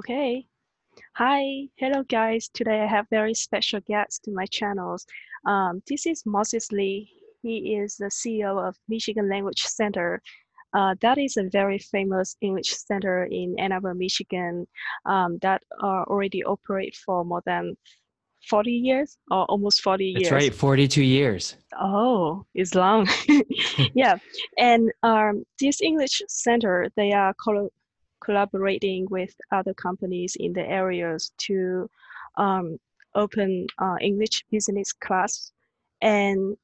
Okay. Hi, hello guys. Today I have very special guest to my channels. Um, this is Moses Lee. He is the CEO of Michigan Language Center. Uh, that is a very famous English center in Ann Arbor, Michigan um, that uh, already operate for more than 40 years or almost 40 That's years. That's right, 42 years. Oh, it's long. yeah. And um, this English center, they are col collaborating with other companies in the areas to um, open uh, English business class. And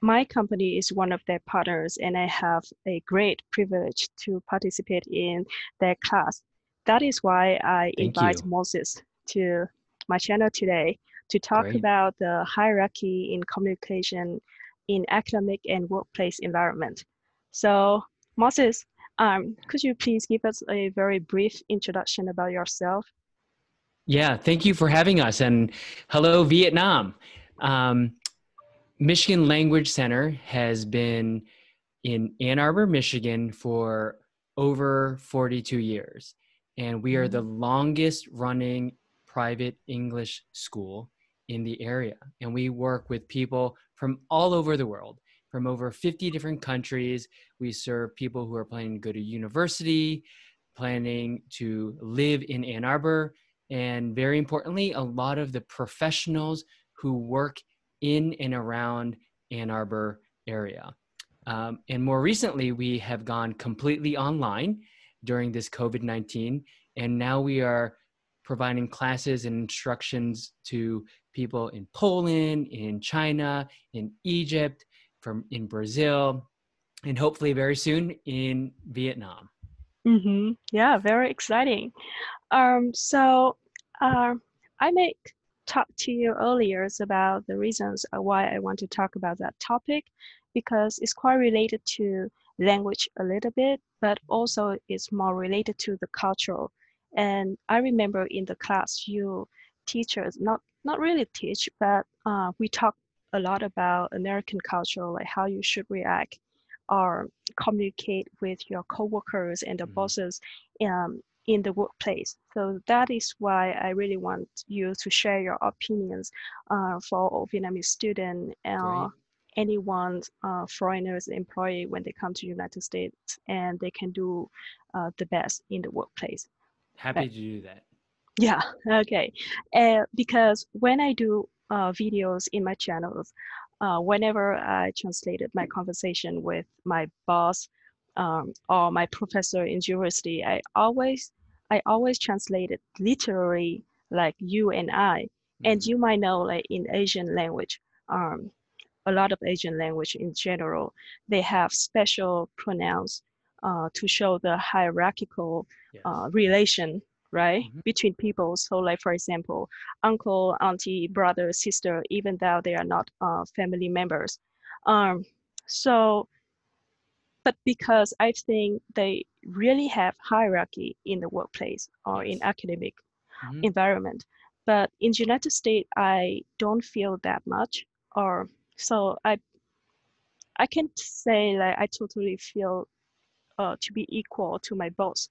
my company is one of their partners, and I have a great privilege to participate in their class. That is why I Thank invite you. Moses to my channel today to talk Great. about the hierarchy in communication in academic and workplace environment. So, Moses, um, could you please give us a very brief introduction about yourself? Yeah, thank you for having us. And hello, Vietnam. Um, Michigan Language Center has been in Ann Arbor, Michigan for over 42 years. And we are the longest running private English school in the area. And we work with people from all over the world, from over 50 different countries. We serve people who are planning to go to university, planning to live in Ann Arbor, and very importantly, a lot of the professionals who work in and around Ann Arbor area. Um, and more recently, we have gone completely online during this COVID 19, and now we are providing classes and instructions to people in Poland, in China, in Egypt, from in Brazil, and hopefully very soon in Vietnam. Mm-hmm. Yeah, very exciting. Um, so uh, I may talk to you earlier about the reasons why I want to talk about that topic because it's quite related to language a little bit, but also it's more related to the cultural. And I remember in the class, you teachers not not really teach, but uh, we talk a lot about American culture, like how you should react or communicate with your coworkers and the Mhm. bosses um, in the workplace. So that is why I really want you to share your opinions uh, for all Vietnamese students uh, Great. anyone uh, foreigners employee when they come to United States and they can do uh, the best in the workplace. Happy to do that. Yeah, okay. Uh, because when I do uh, videos in my channels, uh, whenever I translated my conversation with my boss um, or my professor in university, I always I always translated literally like you and I. And Mhm. you might know like in Asian language, um, a lot of Asian language in general, they have special pronouns uh, to show the hierarchical Yes. uh, relation, right, Mhm. between people. So, like for example, uncle, auntie, brother, sister, even though they are not uh, family members. Um, so, but because I think they really have hierarchy in the workplace or in academic Mhm. environment. But in United States, I don't feel that much. Or so I I can't say like I totally feel uh, to be equal to my boss.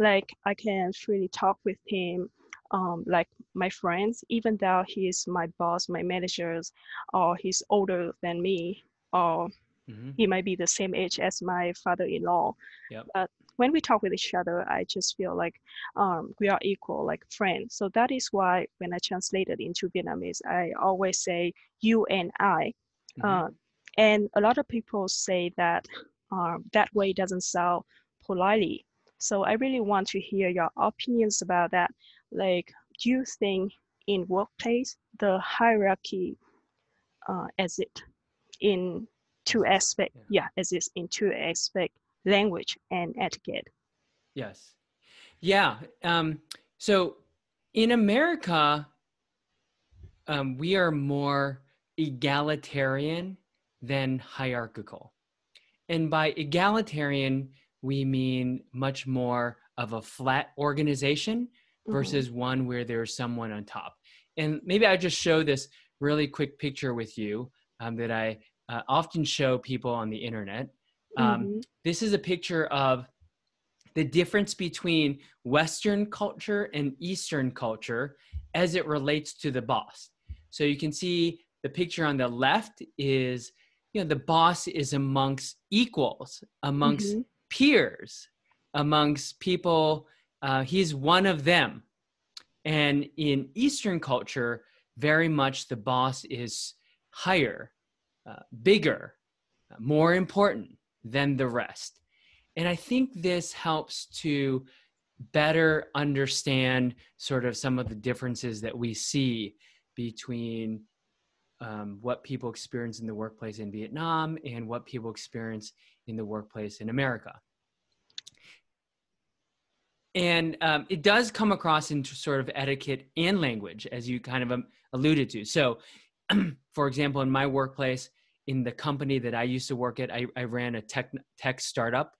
Like I can freely talk with him, um, like my friends, even though he is my boss, my managers, or he's older than me, or Mhm. he might be the same age as my father-in-law. Yep. But when we talk with each other, I just feel like um, we are equal, like friends. So that is why when I translated into Vietnamese, I always say you and I. Mhm. Uh, and a lot of people say that um, that way doesn't sound politely. So I really want to hear your opinions about that. Like, do you think in workplace the hierarchy uh, as it in two aspect, yeah. yeah, exists in two aspect, language and etiquette. Yes. Yeah. Um, so in America, um, we are more egalitarian than hierarchical. And by egalitarian, we mean much more of a flat organization Mhm. versus one where there's someone on top. And maybe I just show this really quick picture with you um, that I uh, often show people on the internet. Um, Mhm. this is a picture of the difference between Western culture and Eastern culture as it relates to the boss. So you can see the picture on the left is, you know, the boss is amongst equals, amongst Mhm. Peers, amongst people. Uh, he's one of them. And in Eastern culture, very much the boss is higher, uh, bigger, uh, more important than the rest. And I think this helps to better understand sort of some of the differences that we see between um, what people experience in the workplace in Vietnam and what people experience in the workplace in America. And um, it does come across into sort of etiquette and language, as you kind of um, alluded to. So, for example, in my workplace, in the company that I used to work at, I, I ran a tech tech startup.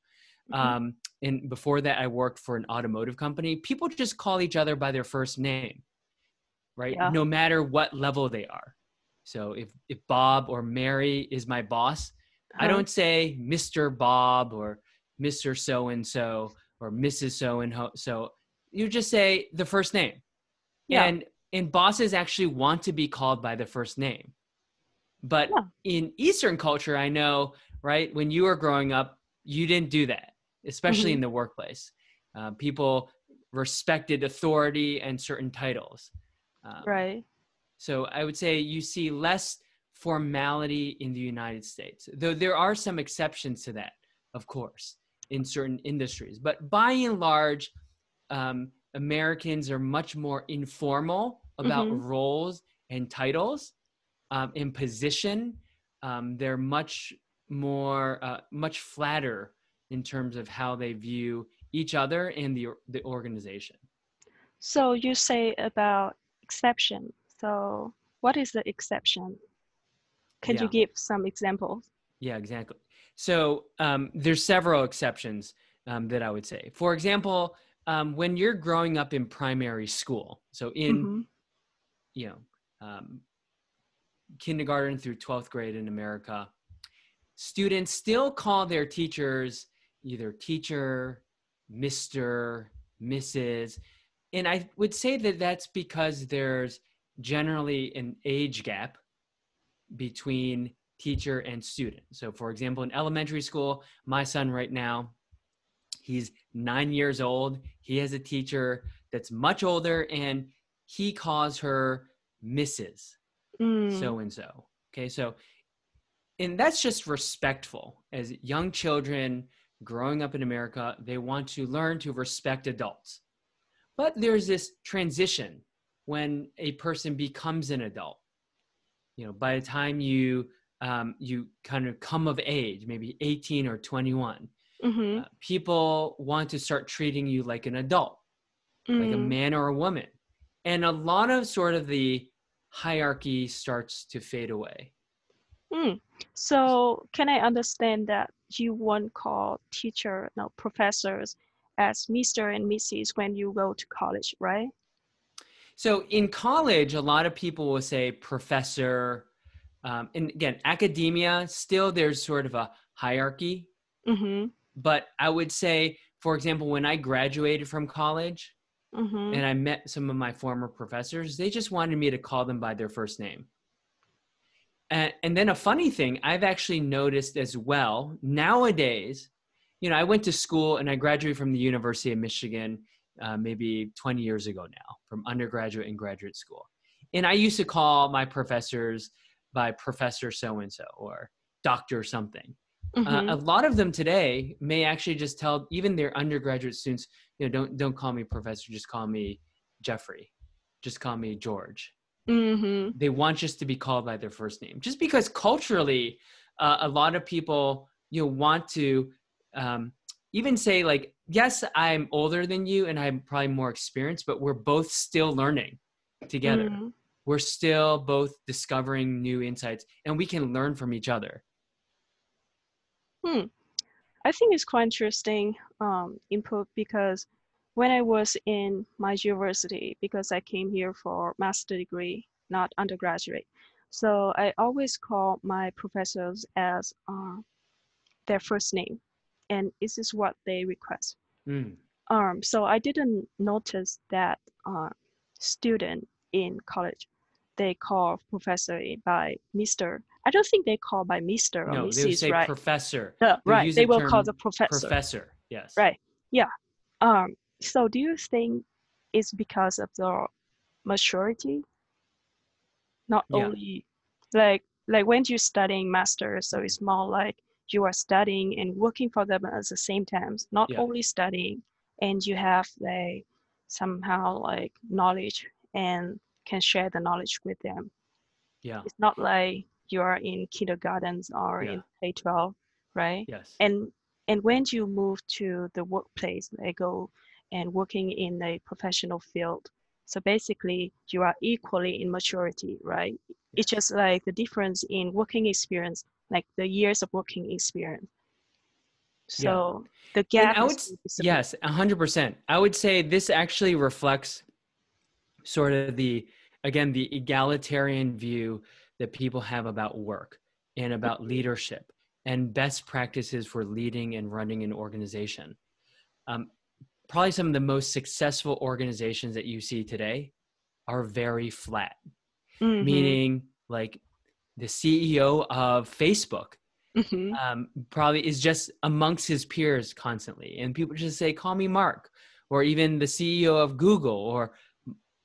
Mhm. Um, and before that, I worked for an automotive company. People just call each other by their first name, right? Yeah. No matter what level they are. So if if Bob or Mary is my boss, I don't say Mr. Bob or Mr. So and so or Mrs. So and so. You just say the first name. Yeah. And and bosses actually want to be called by the first name. But Yeah. in Eastern culture, I know, right, when you were growing up, you didn't do that, especially Mhm. in the workplace. Uh, people respected authority and certain titles. Um, Right. so I would say you see less formality in the United States, though there are some exceptions to that, of course, in certain industries. But by and large, um, Americans are much more informal about Mhm. roles and titles um, in position. Um, they're much more, uh, much flatter in terms of how they view each other and the the organization. So you say about exception. So what is the exception? Can you give some examples? Yeah, exactly. So um, there's several exceptions um, that I would say. For example, um, when you're growing up in primary school, so in Mhm. you know um, kindergarten through 12th grade in America, students still call their teachers either teacher, Mister, Mrs. And I would say that that's because there's generally an age gap between teacher and student. So, for example, in elementary school, my son right now, he's nine years old. He has a teacher that's much older, and he calls her Mrs. Mm. So and so. Okay, so, and that's just respectful. As young children growing up in America, they want to learn to respect adults. But there's this transition when a person becomes an adult. You know, by the time you um, you kind of come of age, maybe 18 or 21, Mhm. uh, people want to start treating you like an adult, like a Mm. man or a woman. And a lot of sort of the hierarchy starts to fade away. Mm. So can I understand that you won't call teacher, no, professors as Mr. and Mrs. when you go to college, right? So in college, a lot of people will say professor. Um, and again, academia, still there's sort of a hierarchy. Mm-hmm. But I would say, for example, when I graduated from college Mm-hmm. and I met some of my former professors, they just wanted me to call them by their first name. And, and then a funny thing I've actually noticed as well nowadays, you know, I went to school and I graduated from the University of Michigan uh, maybe 20 years ago now from undergraduate and graduate school. And I used to call my professors by Professor so and so or Doctor something. Uh, Mm-hmm. a lot of them today may actually just tell even their undergraduate students, you know, don't don't call me professor, just call me Jeffrey, just call me George. Mm-hmm. They want just to be called by their first name, just because culturally, uh, a lot of people you know want to um, even say like, yes, I'm older than you and I'm probably more experienced, but we're both still learning together. Mhm. We're still both discovering new insights, and we can learn from each other. Hmm. I think it's quite interesting um, input because when I was in my university, because I came here for master degree, not undergraduate, so I always call my professors as uh, their first name, and this is what they request. Mm. Um, so I didn't notice that uh, student in college, they call professor by Mr. I don't think they call by Mr. or No, they would say right? professor. No, They right. They the will call the professor. Professor. Yes. Right. Yeah. Um, so do you think it's because of the maturity? Not Yeah. only like like when you're studying master, so it's more like you are studying and working for them at the same time. Not Yeah. only studying and you have like somehow like knowledge and can share the knowledge with them. Yeah. It's not like you are in kindergartens or Yeah. in K twelve, right? Yes. and and when you move to the workplace they go and working in a professional field so basically you are equally in maturity right it's just like the difference in working experience like the years of working experience. So the gap I would Yes, a hundred percent. I would say this actually reflects sort of the again the egalitarian view that people have about work and about leadership and best practices for leading and running an organization. Um, probably some of the most successful organizations that you see today are very flat, Mhm, meaning like the CEO of Facebook mhm, um, probably is just amongst his peers constantly. And people just say, call me Mark, or even the CEO of Google or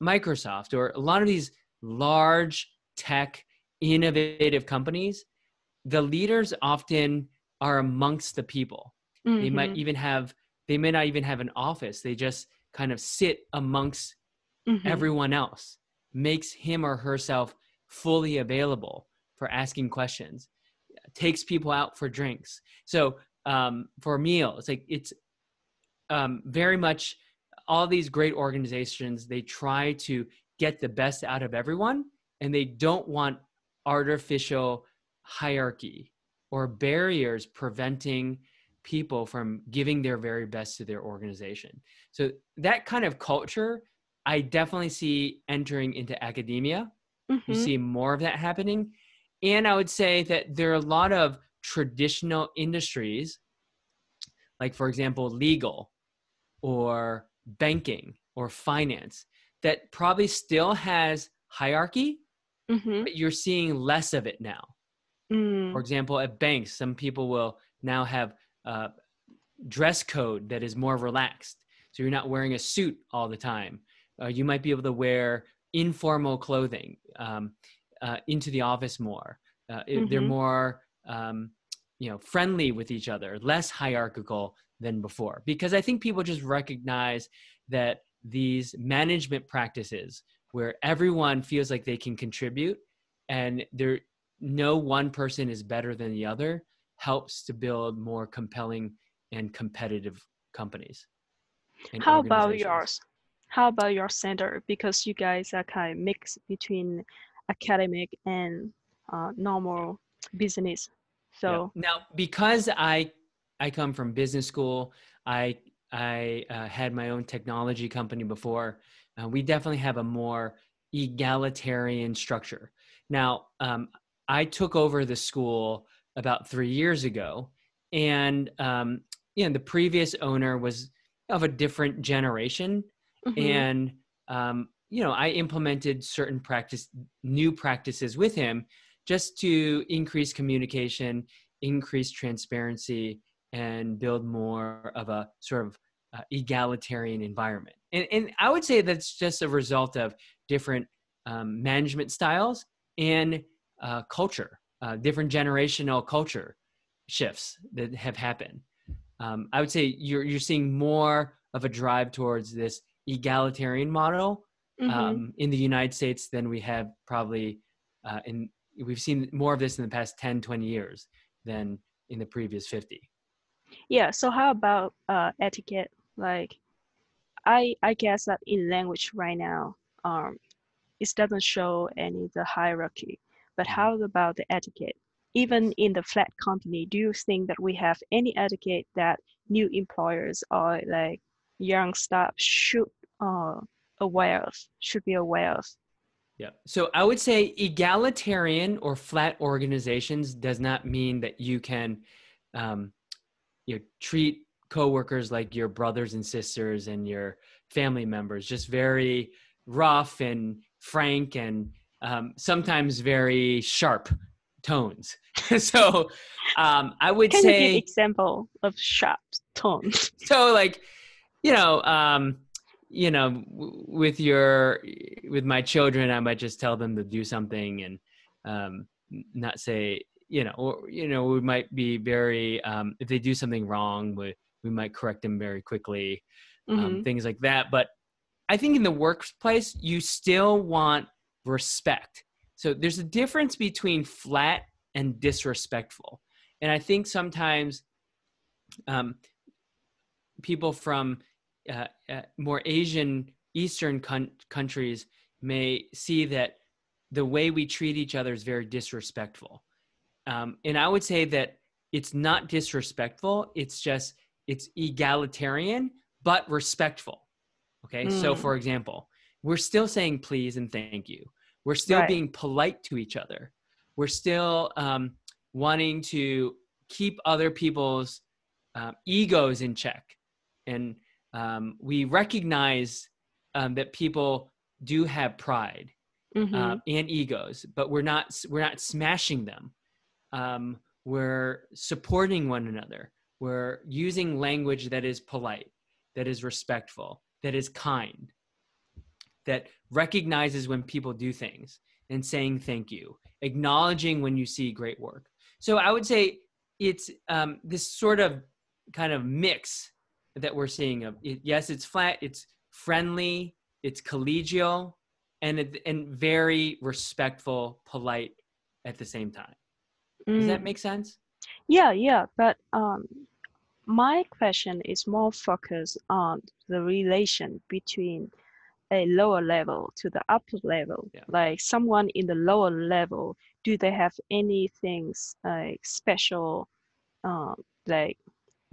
Microsoft, or a lot of these large tech, innovative companies. The leaders often are amongst the people. They might mhm, even have, they may not even have an office. They just kind of sit amongst mhm. everyone else, makes him or herself fully available for asking questions, takes people out for drinks. So um, for a meal, it's like it's um, very much all these great organizations. They try to get the best out of everyone, and they don't want artificial hierarchy or barriers preventing people from giving their very best to their organization. So that kind of culture, I definitely see entering into academia. You Mhm, see more of that happening. And I would say that there are a lot of traditional industries, like, for example, legal or banking or finance, that probably still has hierarchy, mhm, but you're seeing less of it now. mm, For example, at banks, some people will now have a dress code that is more relaxed. So you're not wearing a suit all the time. Uh, you might be able to wear informal clothing um, uh, into the office more. Uh, it- They're more, um, you know, friendly with each other, less hierarchical than before. Because I think people just recognize that these management practices, where everyone feels like they can contribute, and there no one person is better than the other helps to build more compelling and competitive companies. and How about yours? How about your center? Because you guys are kind of mixed between academic and uh, normal business. Yeah. So, now because I I come from business school, I I uh, had my own technology company before. Uh, we definitely have a more egalitarian structure. Now, um, I took over the school about three years ago, and um, you know the previous owner was of a different generation, mhm, and um, you know i implemented certain practice new practices with him just to increase communication increase transparency and build more of a sort of uh, egalitarian environment. And, and i would say that's just a result of different um, management styles and uh, culture uh, different generational culture shifts that have happened. Um, i would say you're, you're seeing more of a drive towards this egalitarian model mhm. um, in the United States than we have probably uh, in we've seen more of this in the past 10 20 years than in the previous 50 yeah. So how about uh, etiquette? Like, I I guess that in language right now, um, it doesn't show any the hierarchy. But Mhm. how about the etiquette? Even in the flat company, do you think that we have any etiquette that new employers or like young staff should uh, aware of, should be aware of? yeah so i would say egalitarian or flat organizations does not mean that you can um, you know, treat coworkers like your brothers and sisters and your family members, just very rough and frank and um, sometimes very sharp tones. so um, I would Can say you give example of sharp tones? so like you know um, you know w- with your with my children I might just tell them to do something and um, not say you know or you know we might be very um, if they do something wrong we we might correct them very quickly um, Mhm. things like that. But I think in the workplace you still want respect. So there's a difference between flat and disrespectful. And I think sometimes um, people from uh, uh, more Asian Eastern coun- countries may see that the way we treat each other is very disrespectful. Um, and I would say that it's not disrespectful, it's just it's egalitarian but respectful. Okay? So Mm. for example, we're still saying please and thank you. We're still Right. being polite to each other. We're still um, wanting to keep other people's uh, egos in check and um, we recognize um, that people do have pride Mhm. um, and egos but we're not we're not smashing them. Um, we're supporting one another. We're using language that is polite that is respectful that is kind that recognizes when people do things and saying thank you acknowledging when you see great work. So i would say it's um, this sort of kind of mix that we're seeing of it, yes it's flat it's friendly it's collegial and it, and very respectful polite at the same time does that Mm. make sense Yeah, yeah, but um, my question is more focused on the relation between a lower level to the upper level. Yeah. Like someone in the lower level, do they have any things like special, um, like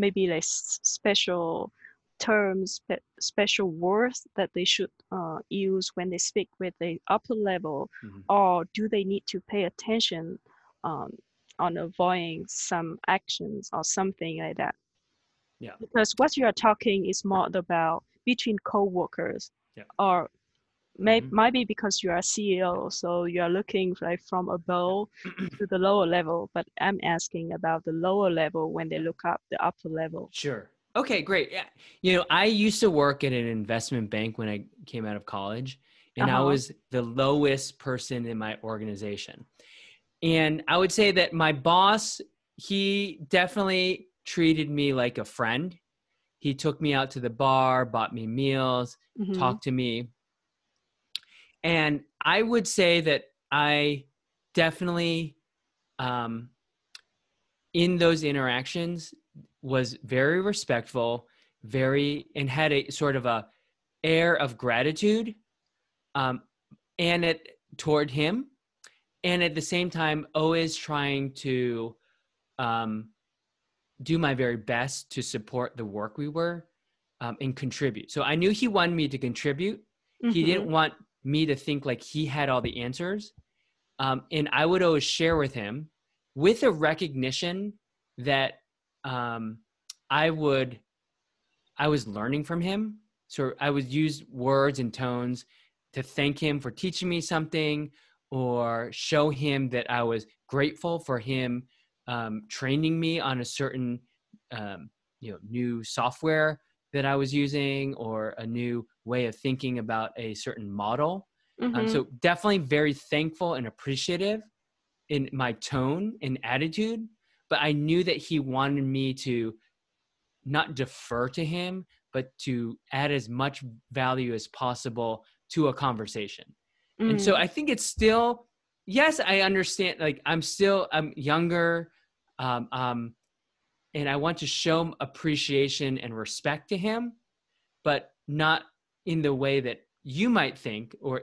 maybe like special terms, special words that they should uh, use when they speak with the upper level, Mhm. or do they need to pay attention um, on avoiding some actions or something like that. Yeah. Because what you are talking is more about between co-workers Yeah. or may, Mhm. might be because you are CEO, so you are looking like from above to the lower level. But I'm asking about the lower level when they look up the upper level. Sure. Okay, great. Yeah. You know, I used to work at an investment bank when I came out of college, and I Uh-huh. was the lowest person in my organization. And I would say that my boss, he definitely treated me like a friend. He took me out to the bar, bought me meals, Mhm. talked to me. And I would say that I definitely, um, in those interactions, was very respectful, very, and had a sort of a air of gratitude, um, and it toward him, and at the same time, always trying to um, do my very best to support the work we were um, and contribute. So I knew he wanted me to contribute he Mhm. didn't want me to think like he had all the answers. Um, and i would always share with him with a recognition that um, i would i was learning from him. So i would use words and tones to thank him for teaching me something or show him that i was grateful for him um, training me on a certain um, you know new software that i was using or a new way of thinking about a certain model um, Mhm. so definitely very thankful and appreciative in my tone and attitude but i knew that he wanted me to not defer to him but to add as much value as possible to a conversation and so Mm. i think it's still yes i understand like i'm still i'm younger um, um and i want to show appreciation and respect to him but not in the way that you might think or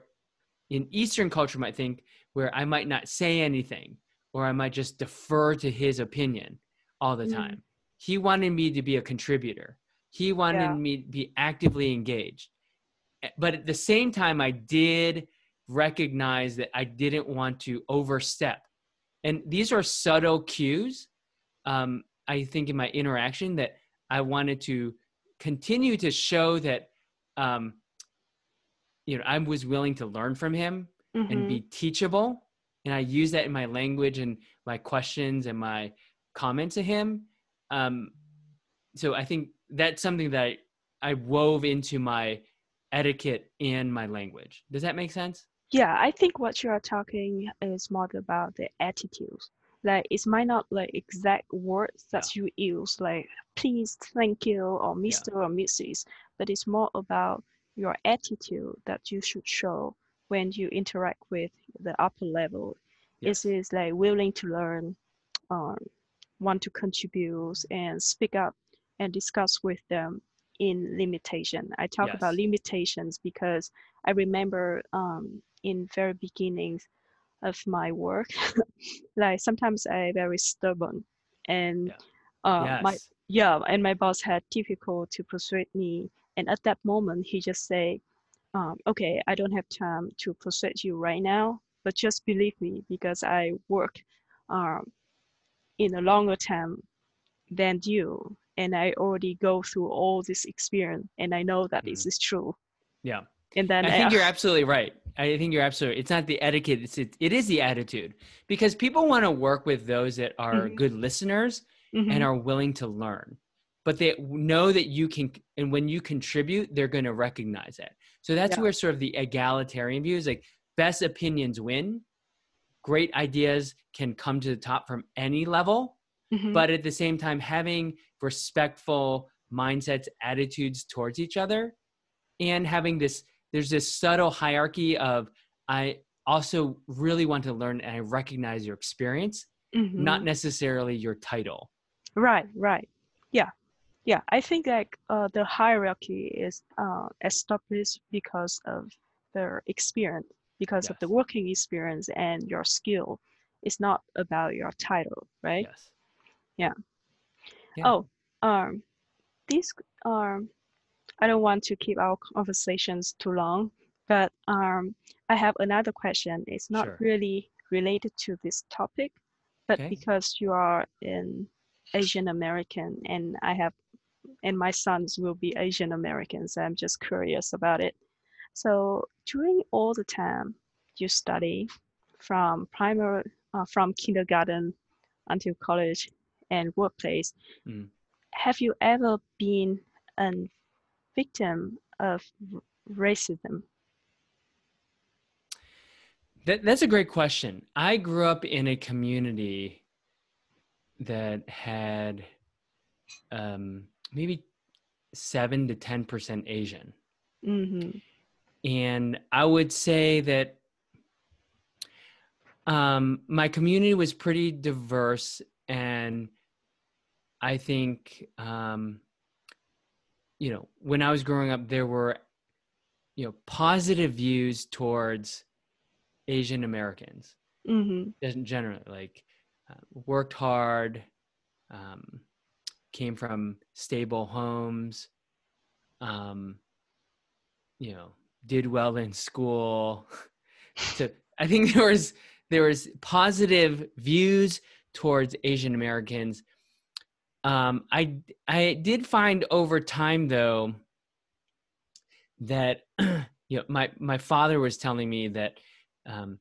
in eastern culture might think where i might not say anything or i might just defer to his opinion all the Mm. time he wanted me to be a contributor he wanted Yeah. me to be actively engaged but at the same time i did recognize that i didn't want to overstep and these are subtle cues um, i think in my interaction that I wanted to continue to show that, um, you know, I was willing to learn from him Mhm. and be teachable. And I use that in my language and my questions and my comments to him. Um, so I think that's something that I, I wove into my etiquette and my language. Does that make sense? Yeah, I think what you are talking is more about the attitudes. Like it might not like exact words that you use, like please, thank you, or Mr. or Mrs., but it's more about your attitude that you should show when you interact with the upper level. Yes. It is like willing to learn, um, want to contribute and speak up and discuss with them in limitation. I talk about limitations because I remember um, in very beginnings of my work, like sometimes I very stubborn and Yeah. uh, my yeah, and my boss had difficult to persuade me. And at that moment, he just say, um, "Okay, I don't have time to persuade you right now, but just believe me because I work um, in a longer time than you, and I already go through all this experience, and I know that this Mhm. is true." Yeah. And then I think you're absolutely right. I think you're absolutely. It's not the etiquette. It's it, it is the attitude because people want to work with those that are Mhm. good listeners Mhm. and are willing to learn, but they know that you can. And when you contribute, they're going to recognize it. So that's Yeah. where sort of the egalitarian view is like best opinions win. Great ideas can come to the top from any level, Mhm. but at the same time having respectful mindsets attitudes towards each other and having this there's this subtle hierarchy of i also really want to learn and i recognize your experience not Mhm. necessarily your title Right, right. Yeah. Yeah. I think like uh, the hierarchy is uh, established because of their experience, because of the working experience and your skill. It's not about your title, right? yes Yeah. Yeah. Oh, um, this um, I don't want to keep our conversations too long, but um, I have another question. It's not Sure. really related to this topic, but Okay. because you are an Asian American and I have, and my sons will be Asian Americans, I'm just curious about it. So during all the time you study from primary, uh, from kindergarten until college and workplace, Mm. have you ever been a victim of racism? that, that's a great question. I grew up in a community that had um, maybe 7 to 10% asian. Hmm and I would say that um, my community was pretty diverse, and I think um, you know when I was growing up, there were you know positive views towards Asian Americans, hmm just generally like uh, worked hard, um, came from stable homes, um, you know, did well in school. so I think there was there was positive views towards Asian Americans. Um, I I did find over time though that you know my my father was telling me that um,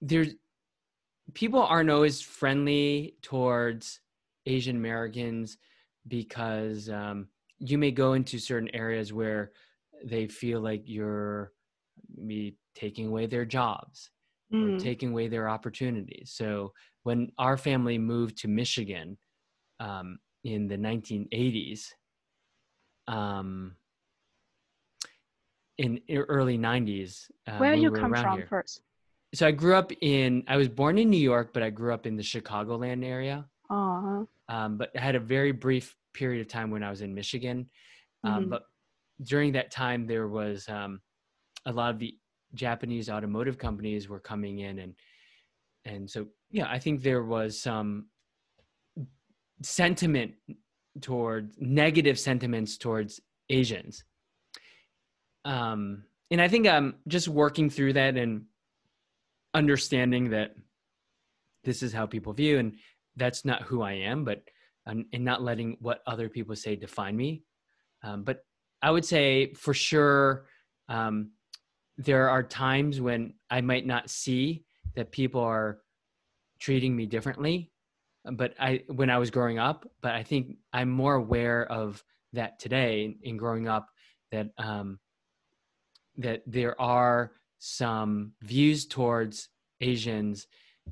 there's people aren't always friendly towards Asian Americans because um, you may go into certain areas where they feel like you're maybe taking away their jobs or Mm. taking away their opportunities. So when our family moved to Michigan um, in the 1980s, um, in early 90s, uh, Where you we come from here. first? So I grew up in. I was born in New York, but I grew up in the Chicagoland area. Uh-huh. Um, but I had a very brief period of time when I was in Michigan. Um, Mhm. But during that time, there was um, a lot of the Japanese automotive companies were coming in, and and so yeah, I think there was some sentiment towards negative sentiments towards Asians. Um, and I think I'm just working through that and understanding that this is how people view, and that's not who I am, but and, not letting what other people say define me. Um, but I would say for sure, um, there are times when I might not see that people are treating me differently. But I, when I was growing up, but I think I'm more aware of that today in growing up that um, that there are some views towards Asians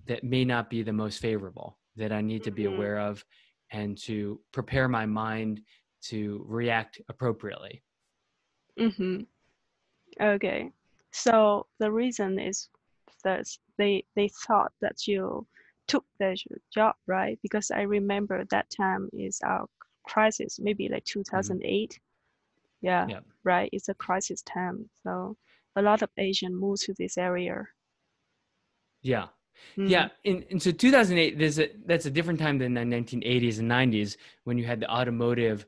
that may not be the most favorable that I need to be mm-hmm. aware of and to prepare my mind to react appropriately. Mm-hmm. Okay. So the reason is that they they thought that you took the job, right? Because I remember that time is our crisis, maybe like 2008. Mm-hmm. Yeah, yeah, right. It's a crisis time. So a lot of Asian move to this area. Yeah, Mm-hmm. Yeah, and, and so 2008, there's a, that's a different time than the 1980s and 90s when you had the automotive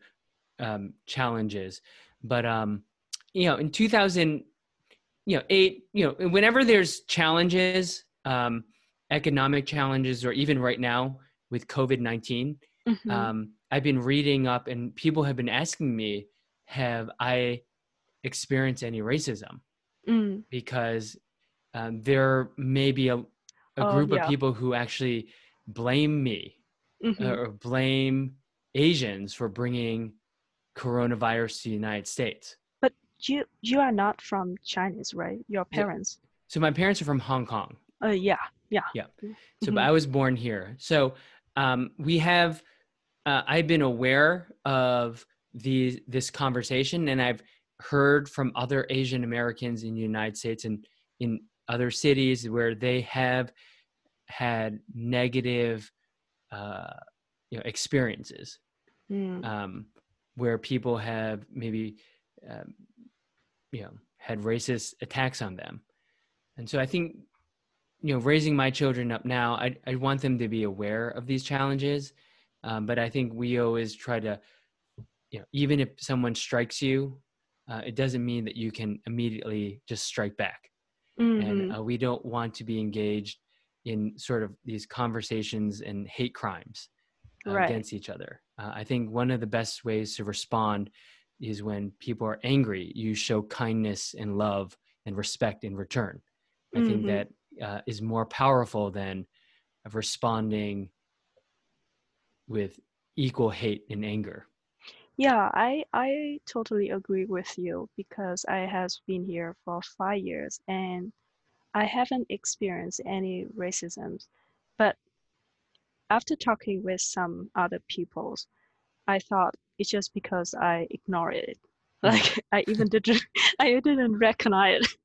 um, challenges. But um, you know, in 2000, you know, eight, you know, whenever there's challenges, um, economic challenges, or even right now with COVID 19, mm-hmm. um, I've been reading up, and people have been asking me, have I experienced any racism? Mm. Because um, there may be a a oh, group yeah. of people who actually blame me mm-hmm. or blame Asians for bringing coronavirus to the United States. But you you are not from Chinese, right? Your parents. So my parents are from Hong Kong. Uh, yeah, yeah. Yeah. So mm-hmm. I was born here. So um, we have. Uh, I've been aware of these this conversation, and I've heard from other Asian Americans in the United States and in other cities where they have had negative uh, you know experiences mm. um, where people have maybe um, you know had racist attacks on them and so i think you know raising my children up now i, I want them to be aware of these challenges um, but i think we always try to you know even if someone strikes you uh, it doesn't mean that you can immediately just strike back Mm-hmm. And uh, we don't want to be engaged in sort of these conversations and hate crimes uh, right. against each other. Uh, I think one of the best ways to respond is when people are angry, you show kindness and love and respect in return. I mm-hmm. think that uh, is more powerful than responding with equal hate and anger. Yeah, I I totally agree with you because I has been here for five years and I haven't experienced any racism. But after talking with some other peoples, I thought it's just because I ignored it. Hmm. Like I even didn't I didn't recognize it.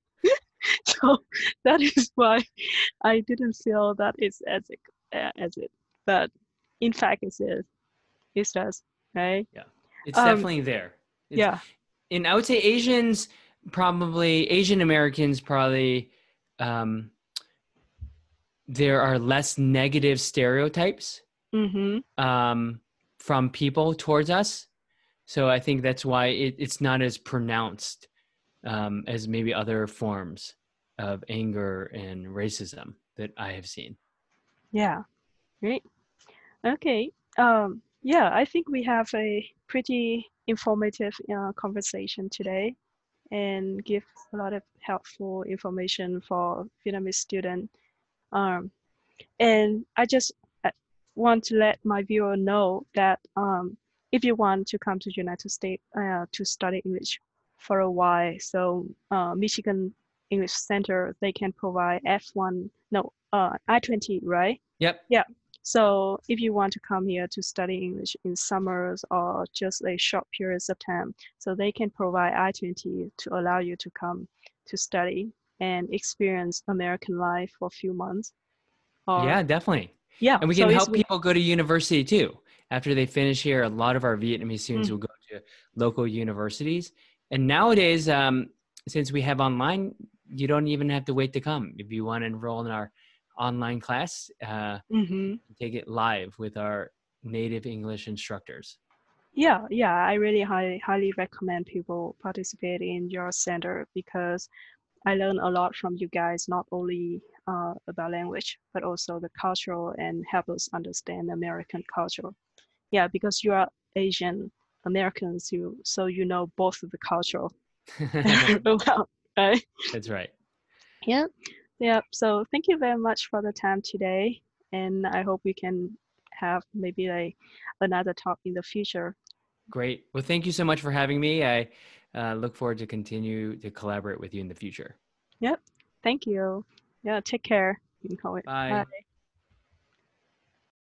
so that is why I didn't feel that it's as it, as it. But in fact, it is. It does, right? Yeah. It's um, definitely there. It's, yeah. And I would say Asians probably Asian Americans probably um, there are less negative stereotypes mm-hmm. um, from people towards us. So I think that's why it, it's not as pronounced um, as maybe other forms of anger and racism that I have seen. Yeah, great. Okay. Um, yeah, I think we have a pretty informative uh, conversation today and give a lot of helpful information for Vietnamese student. Um, and I just uh, want to let my viewer know that um, if you want to come to United States uh, to study English for a while, so uh, Michigan English Center, they can provide F1, no, uh, I-20, right? Yep. Yeah. So if you want to come here to study English in summers or just a short periods of time, so they can provide I-20 to allow you to come to study and experience American life for a few months. Or, yeah, definitely. Yeah. And we can so help people go to university too. After they finish here, a lot of our Vietnamese students mm will go to local universities. And nowadays, um, since we have online, you don't even have to wait to come. If you want to enroll in our online class, uh, mm-hmm. take it live with our native English instructors. Yeah, yeah, I really highly highly recommend people participate in your center because I learn a lot from you guys, not only uh, about language but also the cultural and help us understand American culture. yeah, because you are Asian Americans, you so you know both of the cultural well, right? That's right. Yeah, yeah. So thank you very much for the time today, and I hope we can have maybe a another talk in the future. Great. Well, thank you so much for having me. I uh, look forward to continue to collaborate with you in the future. Yep. Thank you. Yeah. Take care. Bye. Bye.